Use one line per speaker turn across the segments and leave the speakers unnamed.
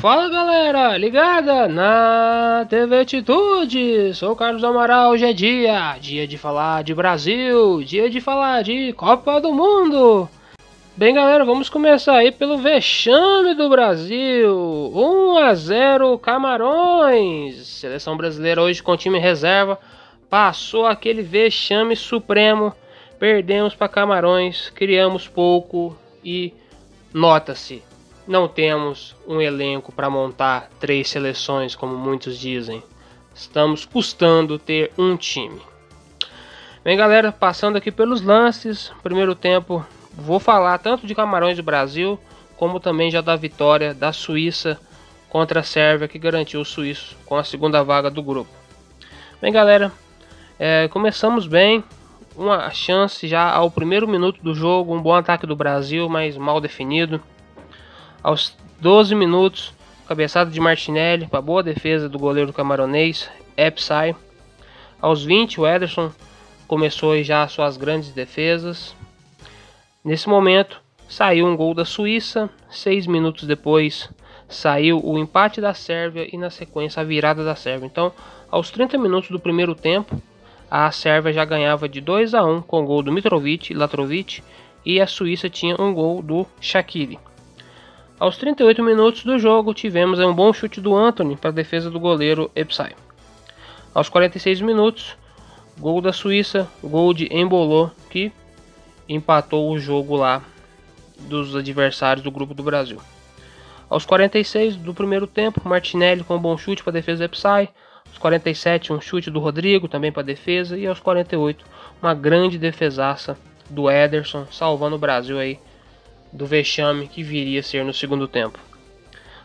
Fala galera, ligada na TV Atitude. Sou o Carlos Amaral. Hoje é dia, dia de falar de Brasil, dia de falar de Copa do Mundo. Bem, galera, vamos começar aí pelo vexame do Brasil. 1 a 0 Camarões. Seleção brasileira hoje com time reserva passou aquele vexame supremo. Perdemos para Camarões, criamos pouco e nota-se não temos um elenco para montar três seleções, como muitos dizem. Estamos custando ter um time. Bem, galera, passando aqui pelos lances. Primeiro tempo, vou falar tanto de Camarões do Brasil, como também já da vitória da Suíça contra a Sérvia, que garantiu o suíço com a segunda vaga do grupo. Bem, galera, é, começamos bem. Uma chance já ao primeiro minuto do jogo, um bom ataque do Brasil, mas mal definido. Aos 12 minutos, cabeçada de Martinelli para boa defesa do goleiro camaronês, Epsai. Aos 20, o Ederson começou já suas grandes defesas. Nesse momento, saiu um gol da Suíça. Seis minutos depois, saiu o empate da Sérvia e na sequência a virada da Sérvia. Então, aos 30 minutos do primeiro tempo, a Sérvia já ganhava de 2 a 1 com o gol do Mitrovic e Latrovic e a Suíça tinha um gol do Shaqiri. Aos 38 minutos do jogo, tivemos um bom chute do Anthony para a defesa do goleiro Epsai. Aos 46 minutos, gol da Suíça, gol de Embolô, que empatou o jogo lá dos adversários do grupo do Brasil. Aos 46 do primeiro tempo, Martinelli com um bom chute para a defesa do Epsai. Aos 47, um chute do Rodrigo também para a defesa. E aos 48, uma grande defesaça do Ederson, salvando o Brasil aí do vexame que viria a ser no segundo tempo.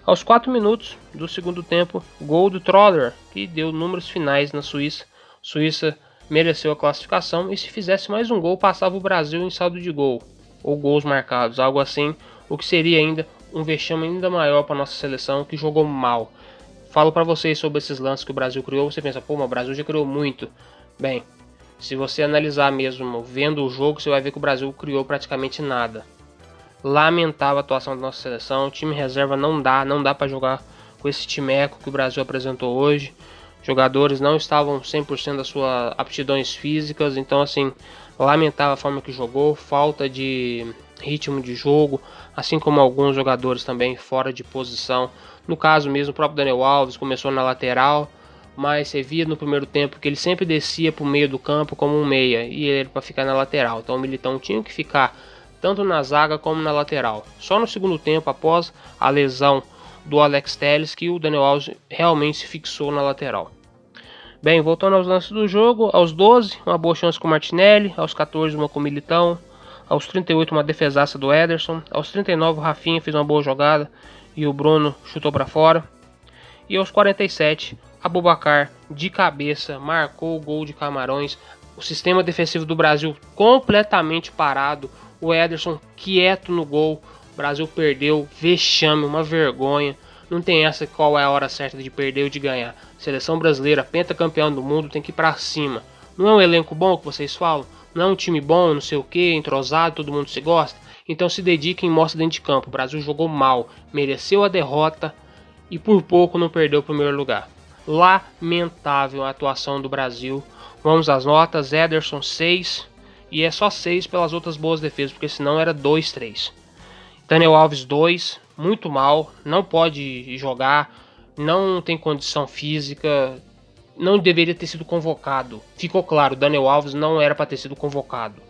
Aos 4 minutos do segundo tempo, gol do Troller, que deu números finais na Suíça. Suíça mereceu a classificação e se fizesse mais um gol, passava o Brasil em saldo de gol ou gols marcados, algo assim, o que seria ainda um vexame ainda maior para nossa seleção que jogou mal. Falo para vocês sobre esses lances que o Brasil criou, você pensa, pô, mas o Brasil já criou muito. Bem, se você analisar mesmo vendo o jogo, você vai ver que o Brasil criou praticamente nada lamentável a atuação da nossa seleção. O time reserva não dá, não dá para jogar com esse time eco que o Brasil apresentou hoje. Jogadores não estavam 100% das suas aptidões físicas, então assim, lamentável a forma que jogou, falta de ritmo de jogo, assim como alguns jogadores também fora de posição. No caso mesmo, o próprio Daniel Alves começou na lateral, mas você via no primeiro tempo que ele sempre descia para o meio do campo como um meia e ele para ficar na lateral. Então o Militão tinha que ficar tanto na zaga como na lateral. Só no segundo tempo, após a lesão do Alex Telles, que o Daniel Alves realmente se fixou na lateral. Bem, voltando aos lances do jogo, aos 12, uma boa chance com o Martinelli, aos 14, uma com o Militão, aos 38, uma defesaça do Ederson, aos 39, o Rafinha fez uma boa jogada e o Bruno chutou para fora. E aos 47, Abubacar de cabeça marcou o gol de Camarões. O sistema defensivo do Brasil completamente parado, o Ederson quieto no gol. O Brasil perdeu, vexame, uma vergonha. Não tem essa qual é a hora certa de perder ou de ganhar. Seleção brasileira, pentacampeão do mundo, tem que ir pra cima. Não é um elenco bom que vocês falam? Não é um time bom, não sei o que, entrosado, todo mundo se gosta? Então se dediquem e mostrem dentro de campo. O Brasil jogou mal, mereceu a derrota e por pouco não perdeu o primeiro lugar. Lamentável a atuação do Brasil. Vamos às notas. Ederson 6, e é só 6 pelas outras boas defesas, porque senão era 2, 3. Daniel Alves 2, muito mal, não pode jogar, não tem condição física, não deveria ter sido convocado. Ficou claro, Daniel Alves não era para ter sido convocado.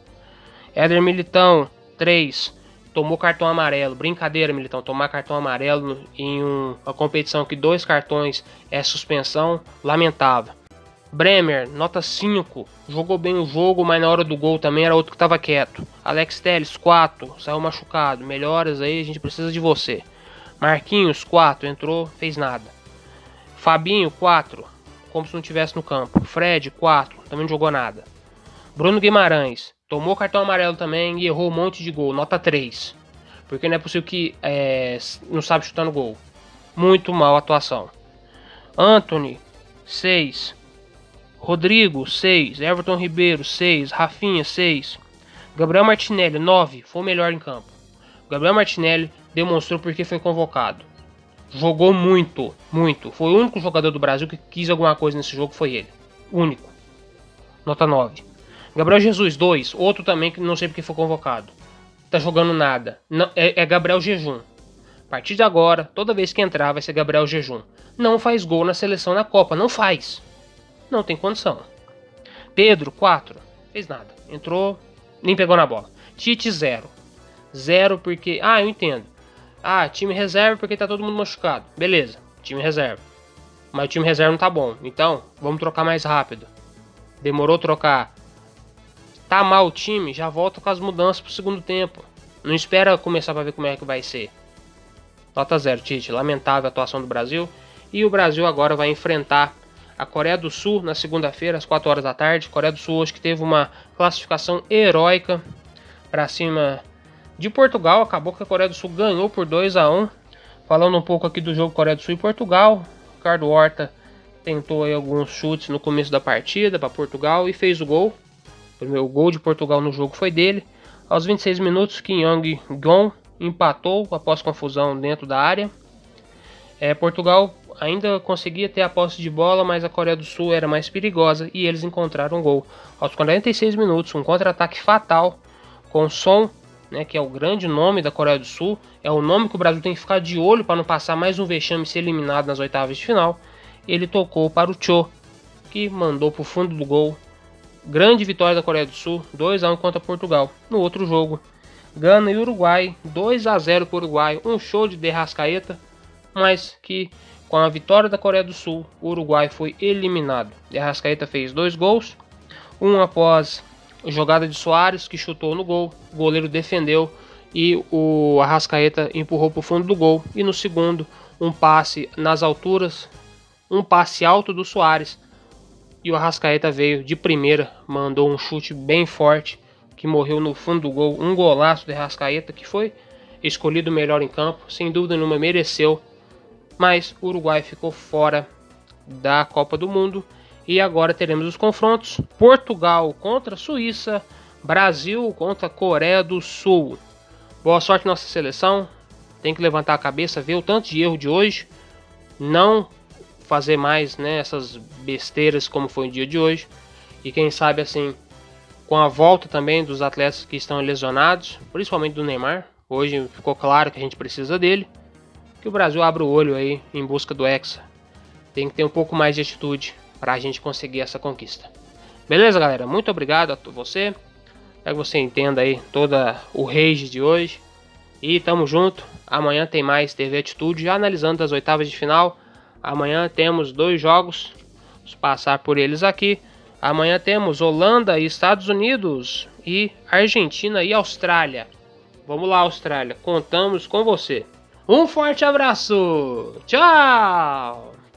Éder Militão 3, tomou cartão amarelo. Brincadeira, Militão, tomar cartão amarelo em um, uma competição que dois cartões é suspensão, lamentável. Bremer, nota 5. Jogou bem o jogo, mas na hora do gol também era outro que estava quieto. Alex Telles, 4. Saiu machucado. Melhoras aí, a gente precisa de você. Marquinhos, 4. Entrou, fez nada. Fabinho, 4. Como se não tivesse no campo. Fred, 4. Também não jogou nada. Bruno Guimarães, tomou cartão amarelo também e errou um monte de gol. Nota 3. Porque não é possível que é, não sabe chutar no gol. Muito mal a atuação. Anthony, 6. Rodrigo, 6. Everton Ribeiro, 6. Rafinha, 6. Gabriel Martinelli, 9. Foi o melhor em campo. Gabriel Martinelli demonstrou porque foi convocado. Jogou muito, muito. Foi o único jogador do Brasil que quis alguma coisa nesse jogo, foi ele. Único. Nota 9. Gabriel Jesus, 2. Outro também que não sei porque foi convocado. Tá jogando nada. Não, é, é Gabriel Jejum. A partir de agora, toda vez que entrar vai ser Gabriel Jejum. Não faz gol na seleção na Copa, não faz. Não tem condição. Pedro, 4. Fez nada. Entrou, nem pegou na bola. Tite, 0. Zero porque. Ah, eu entendo. Ah, time reserva porque tá todo mundo machucado. Beleza, time reserva. Mas o time reserva não tá bom. Então, vamos trocar mais rápido. Demorou trocar. Tá mal o time, já volta com as mudanças pro segundo tempo. Não espera começar para ver como é que vai ser. Nota zero, Tite. Lamentável a atuação do Brasil. E o Brasil agora vai enfrentar a Coreia do Sul na segunda-feira, às 4 horas da tarde. Coreia do Sul hoje que teve uma classificação heróica para cima de Portugal. Acabou que a Coreia do Sul ganhou por 2 a 1 Falando um pouco aqui do jogo Coreia do Sul e Portugal. Ricardo Horta tentou alguns chutes no começo da partida para Portugal e fez o gol. O primeiro gol de Portugal no jogo foi dele. Aos 26 minutos, Kim Yong-gon empatou após confusão dentro da área. É, Portugal ainda conseguia ter a posse de bola, mas a Coreia do Sul era mais perigosa e eles encontraram um gol. Aos 46 minutos, um contra-ataque fatal com Son né, que é o grande nome da Coreia do Sul, é o nome que o Brasil tem que ficar de olho para não passar mais um vexame e ser eliminado nas oitavas de final. Ele tocou para o Cho, que mandou para o fundo do gol. Grande vitória da Coreia do Sul, 2 a 1 contra Portugal. No outro jogo, Gana e Uruguai, 2 a 0 para o Uruguai, um show de derrascaeta, mas que com a vitória da Coreia do Sul, o Uruguai foi eliminado. Derrascaeta fez dois gols, um após jogada de Soares que chutou no gol, o goleiro defendeu e o Arrascaeta empurrou para o fundo do gol. E no segundo, um passe nas alturas, um passe alto do Soares e o Arrascaeta veio de primeira, mandou um chute bem forte que morreu no fundo do gol, um golaço do Arrascaeta que foi escolhido melhor em campo, sem dúvida nenhuma mereceu, mas o Uruguai ficou fora da Copa do Mundo e agora teremos os confrontos: Portugal contra Suíça, Brasil contra Coreia do Sul. Boa sorte nossa seleção. Tem que levantar a cabeça, ver o tanto de erro de hoje. Não fazer mais né, essas besteiras como foi o dia de hoje. E quem sabe assim, com a volta também dos atletas que estão lesionados, principalmente do Neymar. Hoje ficou claro que a gente precisa dele. Que o Brasil abra o olho aí em busca do Hexa. Tem que ter um pouco mais de atitude para a gente conseguir essa conquista. Beleza, galera? Muito obrigado a você. Espero que você entenda aí toda o rage de hoje. E tamo junto. Amanhã tem mais TV Atitude, já analisando as oitavas de final. Amanhã temos dois jogos. Vamos passar por eles aqui. Amanhã temos Holanda e Estados Unidos. E Argentina e Austrália. Vamos lá, Austrália. Contamos com você. Um forte abraço. Tchau.